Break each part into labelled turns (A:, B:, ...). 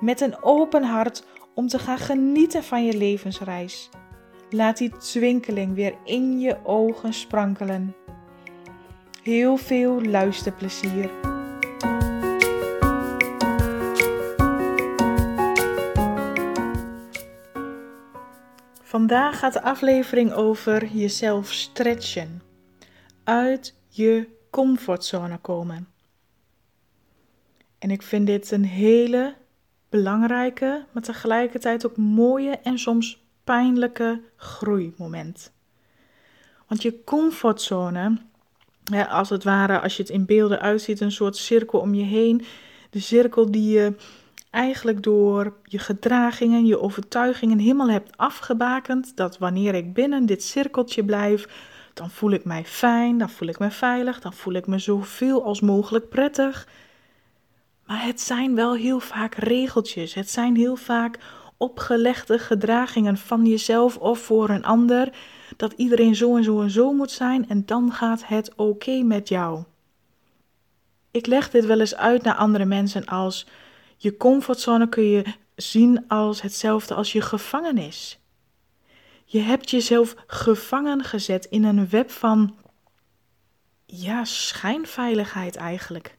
A: met een open hart om te gaan genieten van je levensreis. Laat die twinkeling weer in je ogen sprankelen. Heel veel luisterplezier. Vandaag gaat de aflevering over jezelf stretchen. Uit je comfortzone komen. En ik vind dit een hele belangrijke, maar tegelijkertijd ook mooie en soms pijnlijke groeimoment. Want je comfortzone, als het ware, als je het in beelden uitziet, een soort cirkel om je heen. De cirkel die je eigenlijk door je gedragingen, je overtuigingen helemaal hebt afgebakend. Dat wanneer ik binnen dit cirkeltje blijf, dan voel ik mij fijn, dan voel ik me veilig, dan voel ik me zoveel als mogelijk prettig. Maar het zijn wel heel vaak regeltjes. Het zijn heel vaak opgelegde gedragingen van jezelf of voor een ander. Dat iedereen zo en zo en zo moet zijn en dan gaat het oké met jou. Ik leg dit wel eens uit naar andere mensen als je comfortzone kun je zien als hetzelfde als je gevangenis. Je hebt jezelf gevangen gezet in een web van ja, schijnveiligheid eigenlijk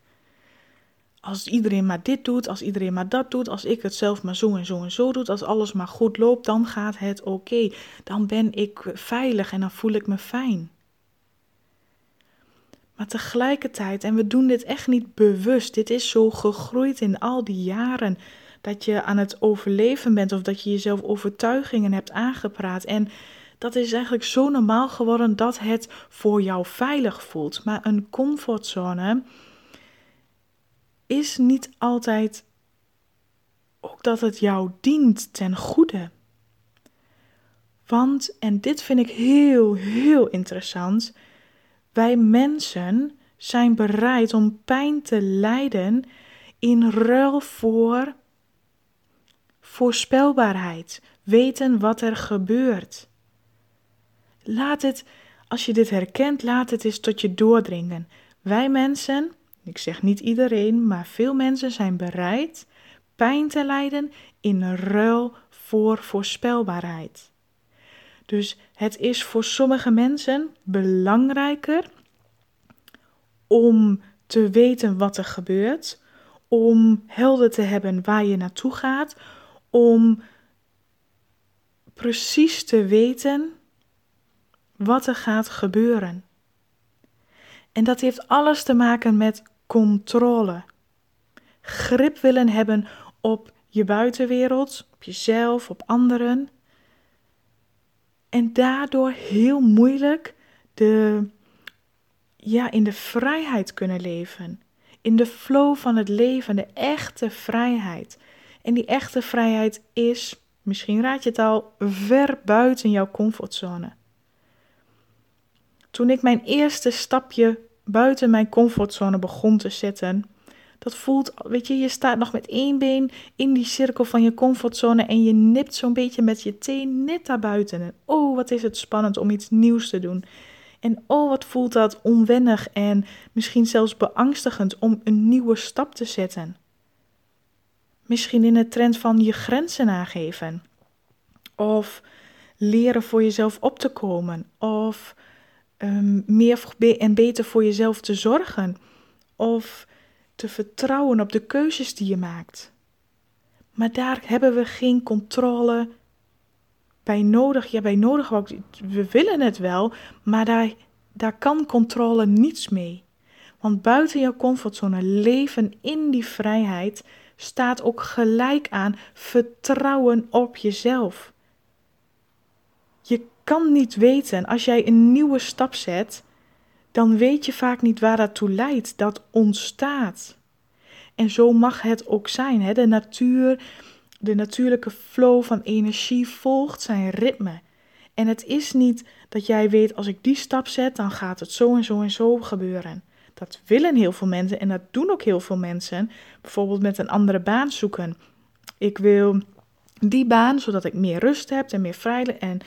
A: als iedereen maar dit doet, als iedereen maar dat doet, als ik het zelf maar zo en zo en zo doe, als alles maar goed loopt, dan gaat het oké. Dan ben ik veilig en dan voel ik me fijn. Maar tegelijkertijd, en we doen dit echt niet bewust, dit is zo gegroeid in al die jaren dat je aan het overleven bent of dat je jezelf overtuigingen hebt aangepraat. En dat is eigenlijk zo normaal geworden dat het voor jou veilig voelt. Maar een comfortzone is niet altijd ook dat het jou dient ten goede. Want, en dit vind ik heel, heel interessant, wij mensen zijn bereid om pijn te lijden in ruil voor voorspelbaarheid, weten wat er gebeurt. Laat het, als je dit herkent, laat het eens tot je doordringen. Wij mensen ik zeg niet iedereen, maar veel mensen zijn bereid pijn te lijden in ruil voor voorspelbaarheid. Dus het is voor sommige mensen belangrijker om te weten wat er gebeurt, om helder te hebben waar je naartoe gaat, om precies te weten wat er gaat gebeuren. En dat heeft alles te maken met controle. Grip willen hebben op je buitenwereld, op jezelf, op anderen. En daardoor heel moeilijk de, ja, in de vrijheid kunnen leven. In de flow van het leven, de echte vrijheid. En die echte vrijheid is, misschien raad je het al, ver buiten jouw comfortzone. Toen ik mijn eerste stapje buiten mijn comfortzone begon te zetten. Dat voelt, weet je, je staat nog met één been in die cirkel van je comfortzone en je nipt zo'n beetje met je teen net daar buiten. En oh, wat is het spannend om iets nieuws te doen. En oh, wat voelt dat onwennig en misschien zelfs beangstigend om een nieuwe stap te zetten. Misschien in de trend van je grenzen aangeven. Of leren voor jezelf op te komen. Of um, meer en beter voor jezelf te zorgen. Of te vertrouwen op de keuzes die je maakt. Maar daar hebben we geen controle bij nodig. Ja, bij nodig. We willen het wel, maar daar, daar kan controle niets mee. Want buiten jouw comfortzone leven in die vrijheid staat ook gelijk aan vertrouwen op jezelf. Kan niet weten, als jij een nieuwe stap zet, dan weet je vaak niet waar dat toe leidt. Dat ontstaat. En zo mag het ook zijn. Hè? De natuur, de natuurlijke flow van energie volgt zijn ritme. En het is niet dat jij weet, als ik die stap zet, dan gaat het zo en zo en zo gebeuren. Dat willen heel veel mensen en dat doen ook heel veel mensen. Bijvoorbeeld met een andere baan zoeken. Ik wil die baan zodat ik meer rust heb en meer vrijheid en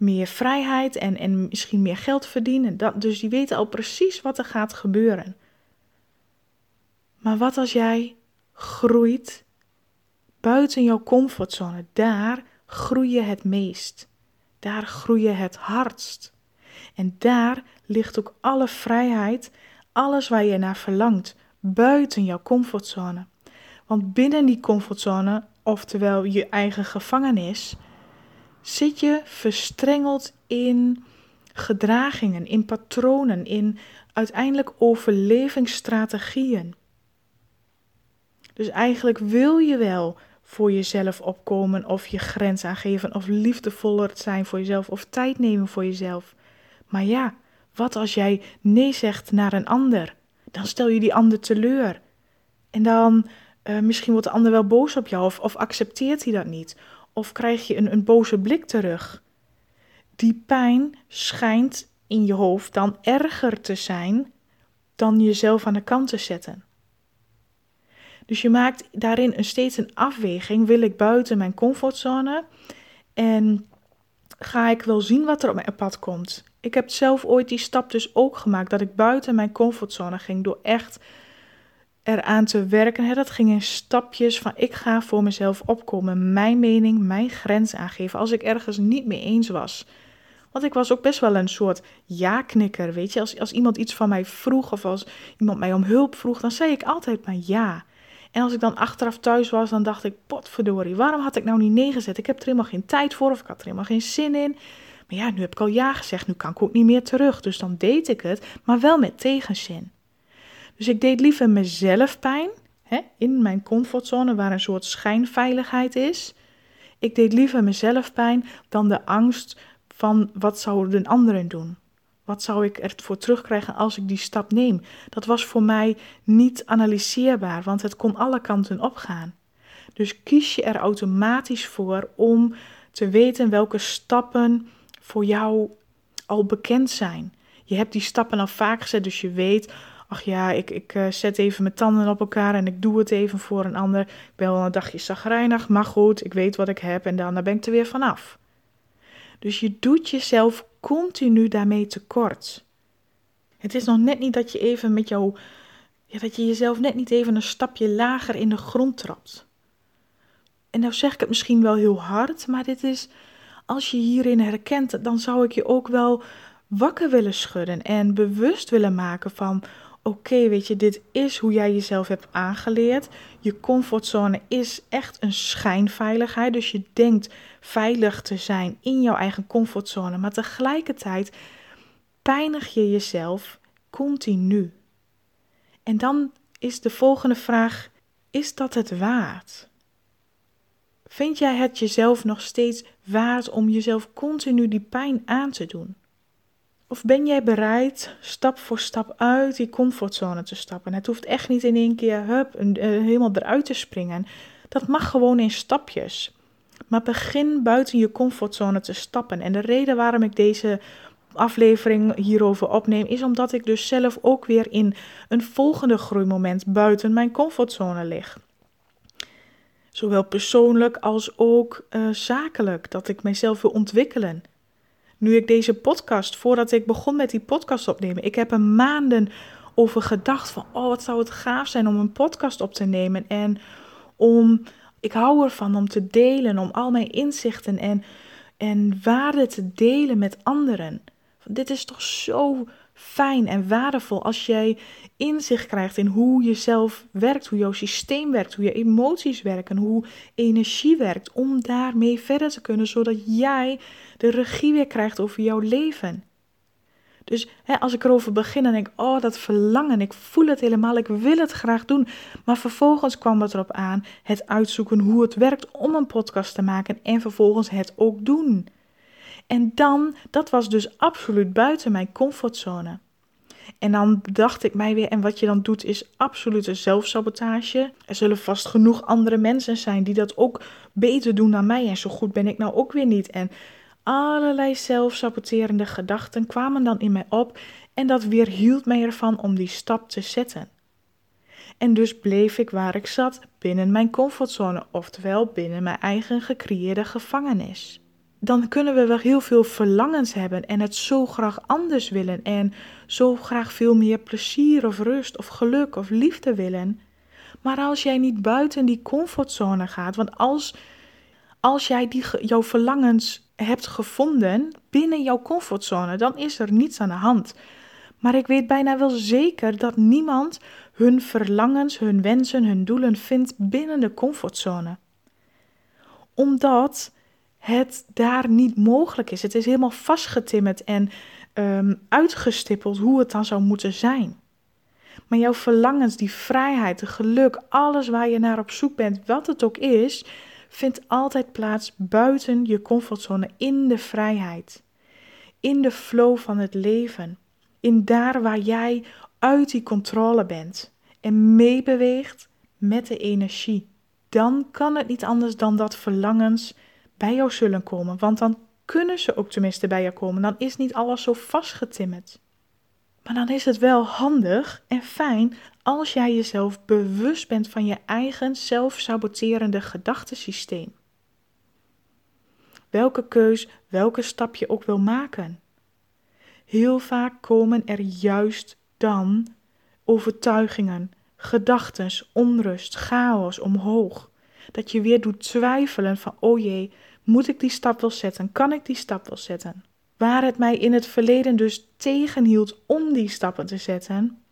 A: meer vrijheid en, en misschien meer geld verdienen. Dat, dus die weten al precies wat er gaat gebeuren. Maar wat als jij groeit buiten jouw comfortzone? Daar groei je het meest. Daar groei je het hardst. En daar ligt ook alle vrijheid, alles waar je naar verlangt, buiten jouw comfortzone. Want binnen die comfortzone, oftewel je eigen gevangenis, zit je verstrengeld in gedragingen, in patronen, in uiteindelijk overlevingsstrategieën. Dus eigenlijk wil je wel voor jezelf opkomen of je grens aangeven of liefdevoller zijn voor jezelf of tijd nemen voor jezelf. Maar ja, wat als jij nee zegt naar een ander? Dan stel je die ander teleur. En dan uh, misschien wordt de ander wel boos op jou of, of accepteert hij dat niet. Of krijg je een, een boze blik terug. Die pijn schijnt in je hoofd dan erger te zijn dan jezelf aan de kant te zetten. Dus je maakt daarin een, steeds een afweging. Wil ik buiten mijn comfortzone? En ga ik wel zien wat er op mijn pad komt? Ik heb zelf ooit die stap dus ook gemaakt. Dat ik buiten mijn comfortzone ging. Door echt eraan te werken. Dat ging in stapjes van ik ga voor mezelf opkomen. Mijn mening, mijn grens aangeven. Als ik ergens niet mee eens was. Want ik was ook best wel een soort ja-knikker, weet je. Als, als iemand iets van mij vroeg of als iemand mij om hulp vroeg, dan zei ik altijd maar ja. En als ik dan achteraf thuis was, dan dacht ik, potverdorie, waarom had ik nou niet nee gezet? Ik heb er helemaal geen tijd voor of ik had er helemaal geen zin in. Maar ja, nu heb ik al ja gezegd, nu kan ik ook niet meer terug. Dus dan deed ik het, maar wel met tegenzin. Dus ik deed liever mezelf pijn, hè, in mijn comfortzone waar een soort schijnveiligheid is. Ik deed liever mezelf pijn dan de angst van wat zouden anderen doen. Wat zou ik ervoor terugkrijgen als ik die stap neem? Dat was voor mij niet analyseerbaar, want het kon alle kanten opgaan. Dus kies je er automatisch voor om te weten welke stappen voor jou al bekend zijn. Je hebt die stappen al vaak gezet, dus je weet, ach ja, ik, ik uh, zet even mijn tanden op elkaar en ik doe het even voor een ander. Ik ben wel een dagje zagrijnig, maar goed, ik weet wat ik heb en dan ben ik er weer vanaf. Dus je doet jezelf continu daarmee tekort. Het is nog net niet dat je even met jou, ja, dat je jezelf net niet even een stapje lager in de grond trapt. En nou zeg ik het misschien wel heel hard, maar dit is, als je hierin herkent, dan zou ik je ook wel wakker willen schudden en bewust willen maken van, oké, weet je, dit is hoe jij jezelf hebt aangeleerd. Je comfortzone is echt een schijnveiligheid. Dus je denkt veilig te zijn in jouw eigen comfortzone. Maar tegelijkertijd pijnig je jezelf continu. En dan is de volgende vraag: is dat het waard? Vind jij het jezelf nog steeds waard om jezelf continu die pijn aan te doen? Of ben jij bereid stap voor stap uit die comfortzone te stappen? Het hoeft echt niet in één keer hup, uh, helemaal eruit te springen. Dat mag gewoon in stapjes. Maar begin buiten je comfortzone te stappen. En de reden waarom ik deze aflevering hierover opneem, is omdat ik dus zelf ook weer in een volgende groeimoment buiten mijn comfortzone lig. Zowel persoonlijk als ook uh, zakelijk, dat ik mezelf wil ontwikkelen nu ik deze podcast, voordat ik begon met die podcast opnemen, ik heb er maanden over gedacht van, oh wat zou het gaaf zijn om een podcast op te nemen en om, ik hou ervan om te delen, om al mijn inzichten en, en waarden te delen met anderen. Dit is toch zo fijn en waardevol als jij inzicht krijgt in hoe je zelf werkt, hoe jouw systeem werkt, hoe je emoties werken, hoe energie werkt, om daarmee verder te kunnen, zodat jij de regie weer krijgt over jouw leven. Dus hè, als ik erover begin en denk, oh dat verlangen, ik voel het helemaal, ik wil het graag doen. Maar vervolgens kwam het erop aan het uitzoeken hoe het werkt om een podcast te maken en vervolgens het ook doen. En dan, dat was dus absoluut buiten mijn comfortzone. En dan dacht ik mij weer, en wat je dan doet is absolute zelfsabotage. Er zullen vast genoeg andere mensen zijn die dat ook beter doen dan mij. En zo goed ben ik nou ook weer niet. En allerlei zelfsaboterende gedachten kwamen dan in mij op. En dat weerhield mij ervan om die stap te zetten. En dus bleef ik waar ik zat, binnen mijn comfortzone, oftewel binnen mijn eigen gecreëerde gevangenis. Dan kunnen we wel heel veel verlangens hebben en het zo graag anders willen en zo graag veel meer plezier of rust of geluk of liefde willen. Maar als jij niet buiten die comfortzone gaat, want als, als jij die, jouw verlangens hebt gevonden binnen jouw comfortzone, dan is er niets aan de hand. Maar ik weet bijna wel zeker dat niemand hun verlangens, hun wensen, hun doelen vindt binnen de comfortzone. Omdat het daar niet mogelijk is. Het is helemaal vastgetimmerd en um, uitgestippeld hoe het dan zou moeten zijn. Maar jouw verlangens, die vrijheid, de geluk, alles waar je naar op zoek bent, wat het ook is, vindt altijd plaats buiten je comfortzone, in de vrijheid, in de flow van het leven, in daar waar jij uit die controle bent en meebeweegt met de energie. Dan kan het niet anders dan dat verlangens bij jou zullen komen, want dan kunnen ze ook tenminste bij jou komen. Dan is niet alles zo vastgetimmerd. Maar dan is het wel handig en fijn als jij jezelf bewust bent van je eigen zelfsaboterende gedachtensysteem. Welke keus, welke stap je ook wil maken. Heel vaak komen er juist dan overtuigingen, gedachten, onrust, chaos omhoog. Dat je weer doet twijfelen van, oh jee, moet ik die stap wel zetten? Kan ik die stap wel zetten? Waar het mij in het verleden dus tegenhield om die stappen te zetten,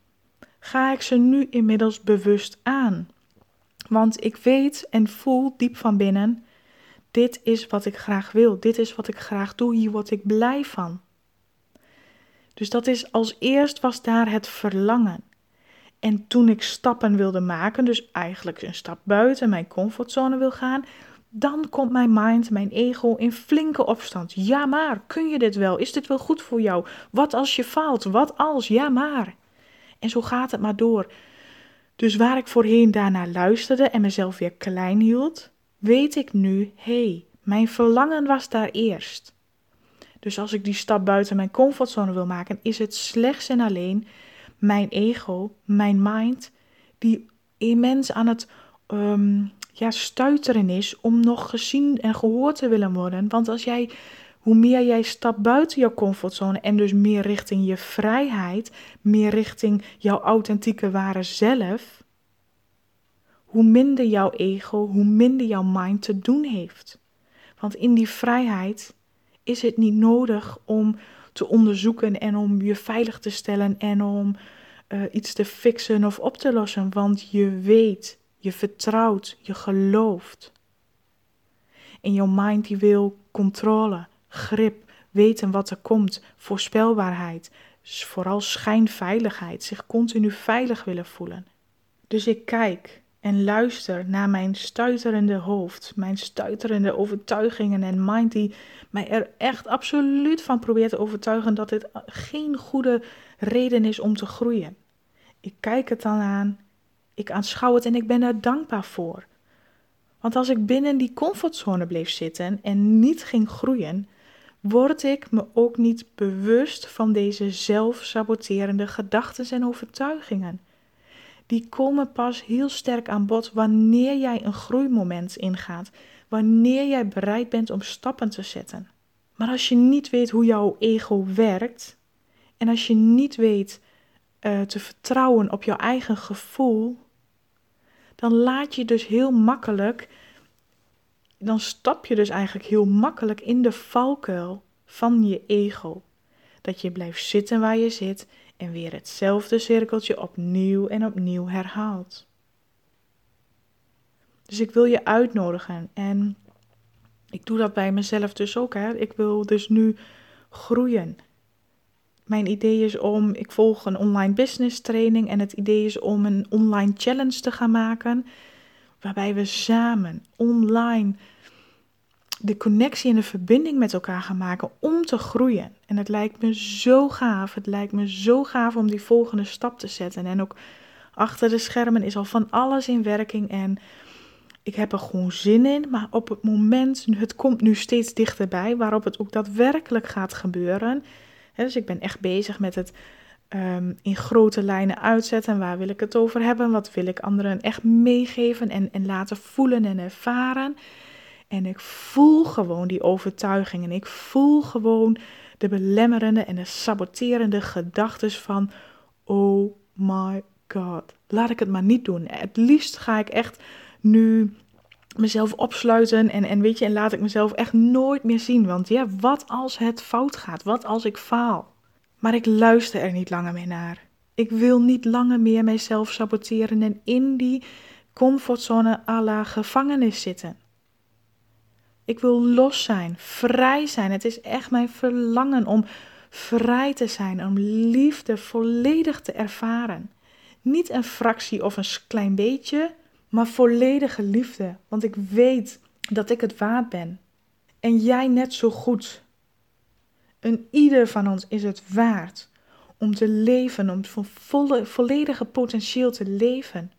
A: ga ik ze nu inmiddels bewust aan. Want ik weet en voel diep van binnen: dit is wat ik graag wil, dit is wat ik graag doe, hier word ik blij van. Dus dat is als eerst was daar het verlangen. En toen ik stappen wilde maken, dus eigenlijk een stap buiten mijn comfortzone wil gaan, dan komt mijn mind, mijn ego in flinke opstand. Ja, maar kun je dit wel? Is dit wel goed voor jou? Wat als je faalt? Wat als? Ja, maar. En zo gaat het maar door. Dus waar ik voorheen daarnaar luisterde en mezelf weer klein hield, weet ik nu, hé, hey, mijn verlangen was daar eerst. Dus als ik die stap buiten mijn comfortzone wil maken, is het slechts en alleen mijn ego, mijn mind, die immens aan het um, ja, stuiteren is om nog gezien en gehoord te willen worden. Want als jij, hoe meer jij stapt buiten jouw comfortzone en dus meer richting je vrijheid, meer richting jouw authentieke ware zelf, hoe minder jouw ego, hoe minder jouw mind te doen heeft. Want in die vrijheid is het niet nodig om te onderzoeken en om je veilig te stellen en om uh, iets te fixen of op te lossen, want je weet, je vertrouwt, je gelooft. En jouw mind die wil controle, grip, weten wat er komt, voorspelbaarheid, vooral schijnveiligheid, zich continu veilig willen voelen. Dus ik kijk en luister naar mijn stuiterende hoofd, mijn stuiterende overtuigingen en mind die mij er echt absoluut van probeert te overtuigen dat dit geen goede reden is om te groeien. Ik kijk het dan aan, ik aanschouw het en ik ben er dankbaar voor. Want als ik binnen die comfortzone bleef zitten en niet ging groeien, word ik me ook niet bewust van deze zelfsaboterende gedachten en overtuigingen die komen pas heel sterk aan bod wanneer jij een groeimoment ingaat, wanneer jij bereid bent om stappen te zetten. Maar als je niet weet hoe jouw ego werkt en als je niet weet uh, te vertrouwen op jouw eigen gevoel, dan laat je dus heel makkelijk, dan stap je dus eigenlijk heel makkelijk in de valkuil van je ego. Dat je blijft zitten waar je zit en weer hetzelfde cirkeltje opnieuw en opnieuw herhaalt. Dus ik wil je uitnodigen en ik doe dat bij mezelf dus ook. Hè. Ik wil dus nu groeien. Mijn idee is om, ik volg een online business training en het idee is om een online challenge te gaan maken. Waarbij we samen online de connectie en de verbinding met elkaar gaan maken om te groeien. En het lijkt me zo gaaf. Het lijkt me zo gaaf om die volgende stap te zetten. En ook achter de schermen is al van alles in werking. En ik heb er gewoon zin in. Maar op het moment, het komt nu steeds dichterbij, waarop het ook daadwerkelijk gaat gebeuren. Dus ik ben echt bezig met het Ehm, in grote lijnen uitzetten. Waar wil ik het over hebben? Wat wil ik anderen echt meegeven en, en laten voelen en ervaren? En ik voel gewoon die overtuiging en ik voel gewoon de belemmerende en de saboterende gedachten van: oh my god, laat ik het maar niet doen. Het liefst ga ik echt nu mezelf opsluiten en, en weet je, en laat ik mezelf echt nooit meer zien. Want ja, wat als het fout gaat? Wat als ik faal? Maar ik luister er niet langer meer naar. Ik wil niet langer meer mijzelf saboteren en in die comfortzone à la gevangenis zitten. Ik wil los zijn, vrij zijn. Het is echt mijn verlangen om vrij te zijn, om liefde volledig te ervaren. Niet een fractie of een klein beetje, maar volledige liefde. Want ik weet dat ik het waard ben. En jij net zo goed. En ieder van ons is het waard om te leven, om van volle, volledige potentieel te leven.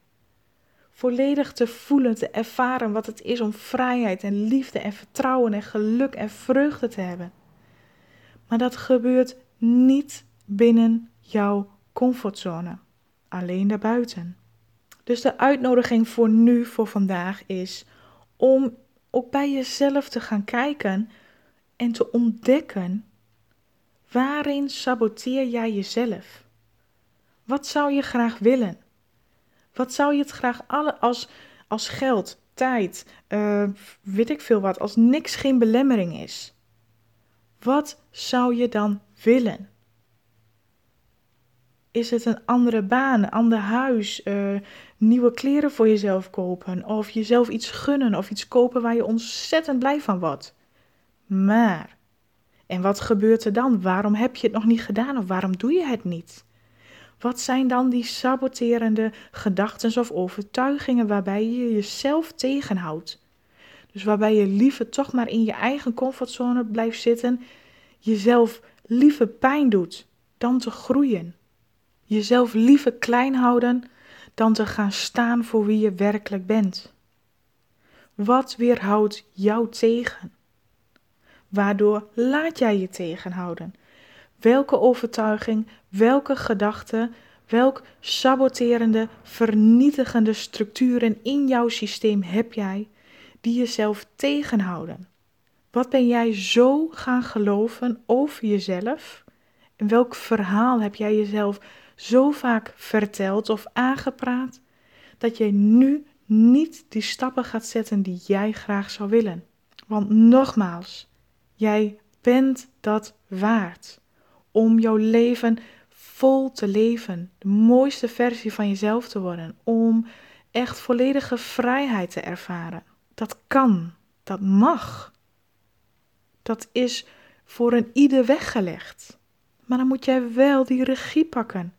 A: Volledig te voelen, te ervaren wat het is om vrijheid en liefde en vertrouwen en geluk en vreugde te hebben. Maar dat gebeurt niet binnen jouw comfortzone, alleen daarbuiten. Dus de uitnodiging voor nu, voor vandaag, is om ook bij jezelf te gaan kijken en te ontdekken Waarin saboteer jij jezelf? Wat zou je graag willen? Wat zou je het graag alle als, als geld, tijd, uh, weet ik veel wat, als niks geen belemmering is? Wat zou je dan willen? Is het een andere baan, een ander huis, uh, nieuwe kleren voor jezelf kopen, of jezelf iets gunnen of iets kopen waar je ontzettend blij van wordt? Maar en wat gebeurt er dan? Waarom heb je het nog niet gedaan of waarom doe je het niet? Wat zijn dan die saboterende gedachten of overtuigingen waarbij je jezelf tegenhoudt? Dus waarbij je liever toch maar in je eigen comfortzone blijft zitten, jezelf liever pijn doet dan te groeien. Jezelf liever klein houden dan te gaan staan voor wie je werkelijk bent. Wat weerhoudt jou tegen? Waardoor laat jij je tegenhouden? Welke overtuiging, welke gedachte, welk saboterende, vernietigende structuren in jouw systeem heb jij die jezelf tegenhouden? Wat ben jij zo gaan geloven over jezelf? En welk verhaal heb jij jezelf zo vaak verteld of aangepraat dat je nu niet die stappen gaat zetten die jij graag zou willen? Want nogmaals, Jij bent dat waard om jouw leven vol te leven, de mooiste versie van jezelf te worden, om echt volledige vrijheid te ervaren. Dat kan, dat mag. Dat is voor een ieder weggelegd. Maar dan moet jij wel die regie pakken.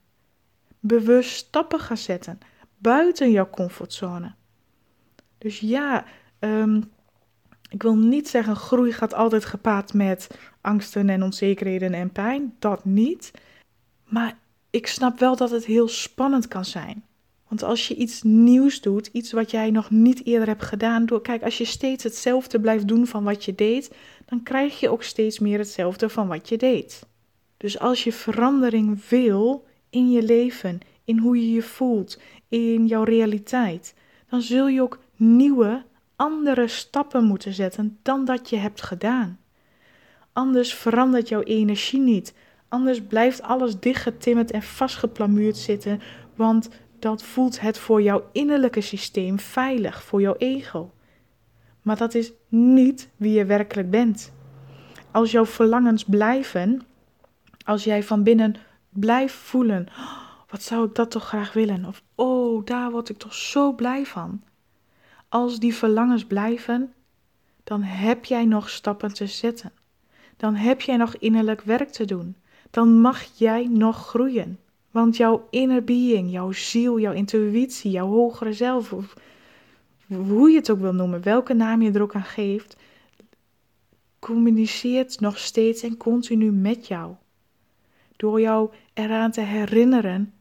A: Bewust stappen gaan zetten buiten jouw comfortzone. Dus ja, um, ik wil niet zeggen, groei gaat altijd gepaard met angsten en onzekerheden en pijn. Dat niet. Maar ik snap wel dat het heel spannend kan zijn. Want als je iets nieuws doet, iets wat jij nog niet eerder hebt gedaan, door, kijk, als je steeds hetzelfde blijft doen van wat je deed, dan krijg je ook steeds meer hetzelfde van wat je deed. Dus als je verandering wil in je leven, in hoe je je voelt, in jouw realiteit, dan zul je ook nieuwe andere stappen moeten zetten dan dat je hebt gedaan. Anders verandert jouw energie niet. Anders blijft alles dichtgetimmerd en vastgeplamuurd zitten, want dat voelt het voor jouw innerlijke systeem veilig, voor jouw ego. Maar dat is niet wie je werkelijk bent. Als jouw verlangens blijven, als jij van binnen blijft voelen, wat zou ik dat toch graag willen? Of oh, daar word ik toch zo blij van als die verlangens blijven, dan heb jij nog stappen te zetten. Dan heb jij nog innerlijk werk te doen. Dan mag jij nog groeien. Want jouw inner being, jouw ziel, jouw intuïtie, jouw hogere zelf, of hoe je het ook wil noemen, welke naam je er ook aan geeft, communiceert nog steeds en continu met jou. Door jou eraan te herinneren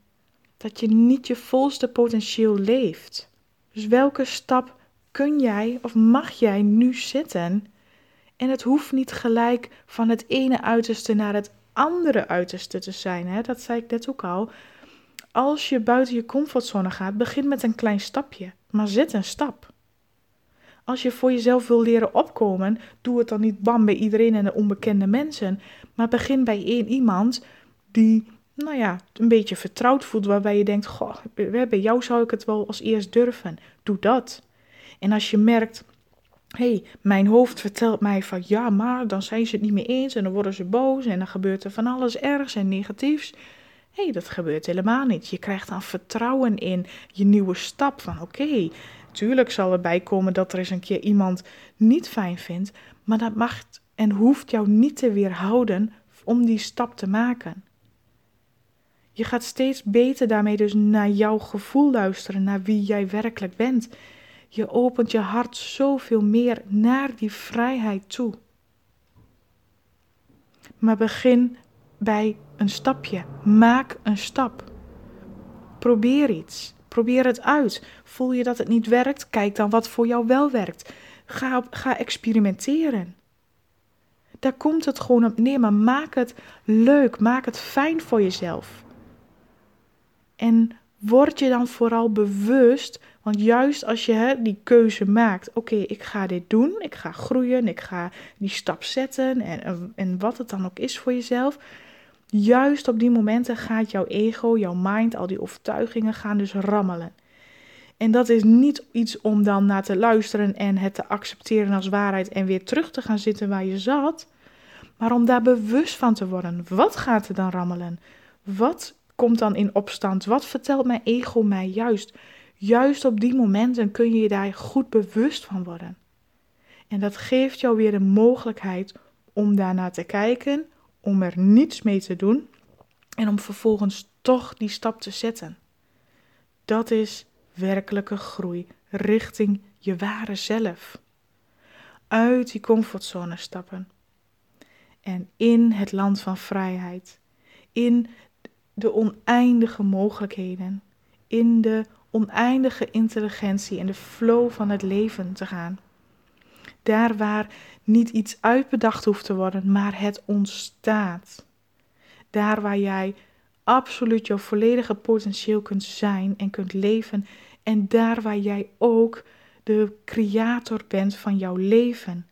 A: dat je niet je volste potentieel leeft. Dus welke stap kun jij of mag jij nu zetten? En het hoeft niet gelijk van het ene uiterste naar het andere uiterste te zijn. Hè? Dat zei ik net ook al. Als je buiten je comfortzone gaat, begin met een klein stapje, maar zet een stap. Als je voor jezelf wil leren opkomen, doe het dan niet bam bij iedereen en de onbekende mensen, maar begin bij één iemand die, nou ja, een beetje vertrouwd voelt, waarbij je denkt, goh, bij jou zou ik het wel als eerst durven. Doe dat. En als je merkt, hey, mijn hoofd vertelt mij van ja, maar dan zijn ze het niet meer eens en dan worden ze boos en dan gebeurt er van alles ergs en negatiefs. Hé, hey, dat gebeurt helemaal niet. Je krijgt dan vertrouwen in je nieuwe stap van oké, tuurlijk zal erbij komen dat er eens een keer iemand niet fijn vindt, maar dat mag en hoeft jou niet te weerhouden om die stap te maken. Je gaat steeds beter daarmee dus naar jouw gevoel luisteren, naar wie jij werkelijk bent. Je opent je hart zoveel meer naar die vrijheid toe. Maar begin bij een stapje. Maak een stap. Probeer iets. Probeer het uit. Voel je dat het niet werkt? Kijk dan wat voor jou wel werkt. Ga, ga experimenteren. Daar komt het gewoon op neer, maar maak het leuk. Maak het fijn voor jezelf. En word je dan vooral bewust, want juist als je hè, die keuze maakt, oké, ik ga dit doen, ik ga groeien, ik ga die stap zetten en, en wat het dan ook is voor jezelf, juist op die momenten gaat jouw ego, jouw mind, al die overtuigingen gaan dus rammelen. En dat is niet iets om dan naar te luisteren en het te accepteren als waarheid en weer terug te gaan zitten waar je zat, maar om daar bewust van te worden. Wat gaat er dan rammelen? Wat komt dan in opstand? Wat vertelt mijn ego mij juist? Juist op die momenten kun je je daar goed bewust van worden. En dat geeft jou weer de mogelijkheid om daarnaar te kijken, om er niets mee te doen en om vervolgens toch die stap te zetten. Dat is werkelijke groei richting je ware zelf. Uit die comfortzone stappen. En in het land van vrijheid. In de oneindige mogelijkheden, in de oneindige intelligentie en de flow van het leven te gaan. Daar waar niet iets uitbedacht hoeft te worden, maar het ontstaat. Daar waar jij absoluut jouw volledige potentieel kunt zijn en kunt leven. En daar waar jij ook de creator bent van jouw leven.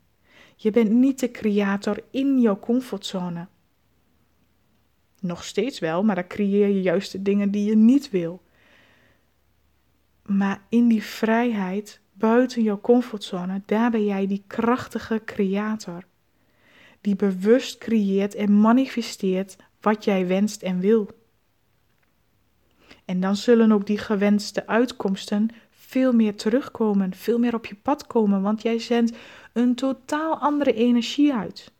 A: Je bent niet de creator in jouw comfortzone. Nog steeds wel, maar dan creëer je juist de dingen die je niet wil. Maar in die vrijheid, buiten jouw comfortzone, daar ben jij die krachtige creator. Die bewust creëert en manifesteert wat jij wenst en wil. En dan zullen ook die gewenste uitkomsten veel meer terugkomen, veel meer op je pad komen, want jij zendt een totaal andere energie uit.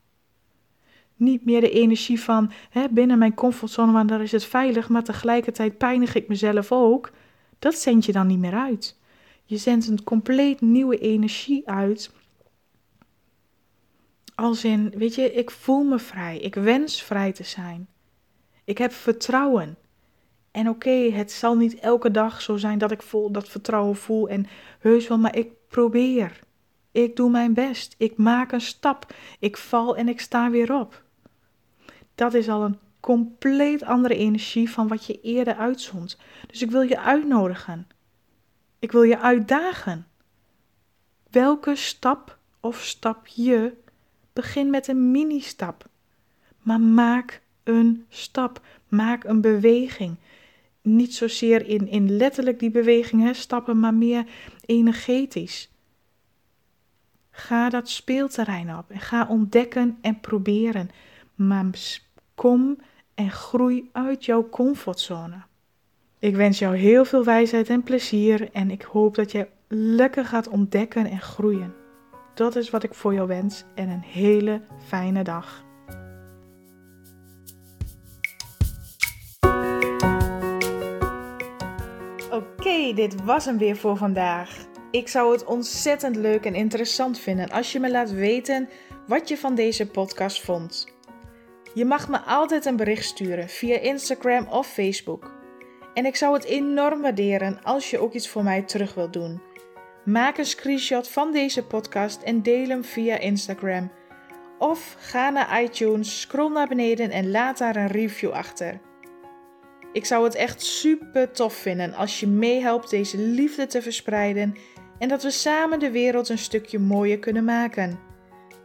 A: Niet meer de energie van hè, binnen mijn comfortzone, want daar is het veilig, maar tegelijkertijd pijnig ik mezelf ook. Dat zend je dan niet meer uit. Je zendt een compleet nieuwe energie uit. Als in, weet je, ik voel me vrij. Ik wens vrij te zijn. Ik heb vertrouwen. En oké, het zal niet elke dag zo zijn dat ik dat vertrouwen voel en heus wel, maar ik probeer. Ik doe mijn best. Ik maak een stap. Ik val en ik sta weer op dat is al een compleet andere energie van wat je eerder uitzond. Dus ik wil je uitnodigen. Ik wil je uitdagen. Welke stap of stapje begin met een mini-stap. Maar maak een stap. Maak een beweging. Niet zozeer in, in letterlijk die beweging hè, stappen, maar meer energetisch. Ga dat speelterrein op en ga ontdekken en proberen. Maar Kom en groei uit jouw comfortzone. Ik wens jou heel veel wijsheid en plezier en ik hoop dat je lekker gaat ontdekken en groeien. Dat is wat ik voor jou wens en een hele fijne dag. Oké, dit was hem weer voor vandaag. Ik zou het ontzettend leuk en interessant vinden als je me laat weten wat je van deze podcast vond. Je mag me altijd een bericht sturen via Instagram of Facebook. En ik zou het enorm waarderen als je ook iets voor mij terug wilt doen. Maak een screenshot van deze podcast en deel hem via Instagram. Of ga naar iTunes, scroll naar beneden en laat daar een review achter. Ik zou het echt super tof vinden als je meehelpt deze liefde te verspreiden en dat we samen de wereld een stukje mooier kunnen maken.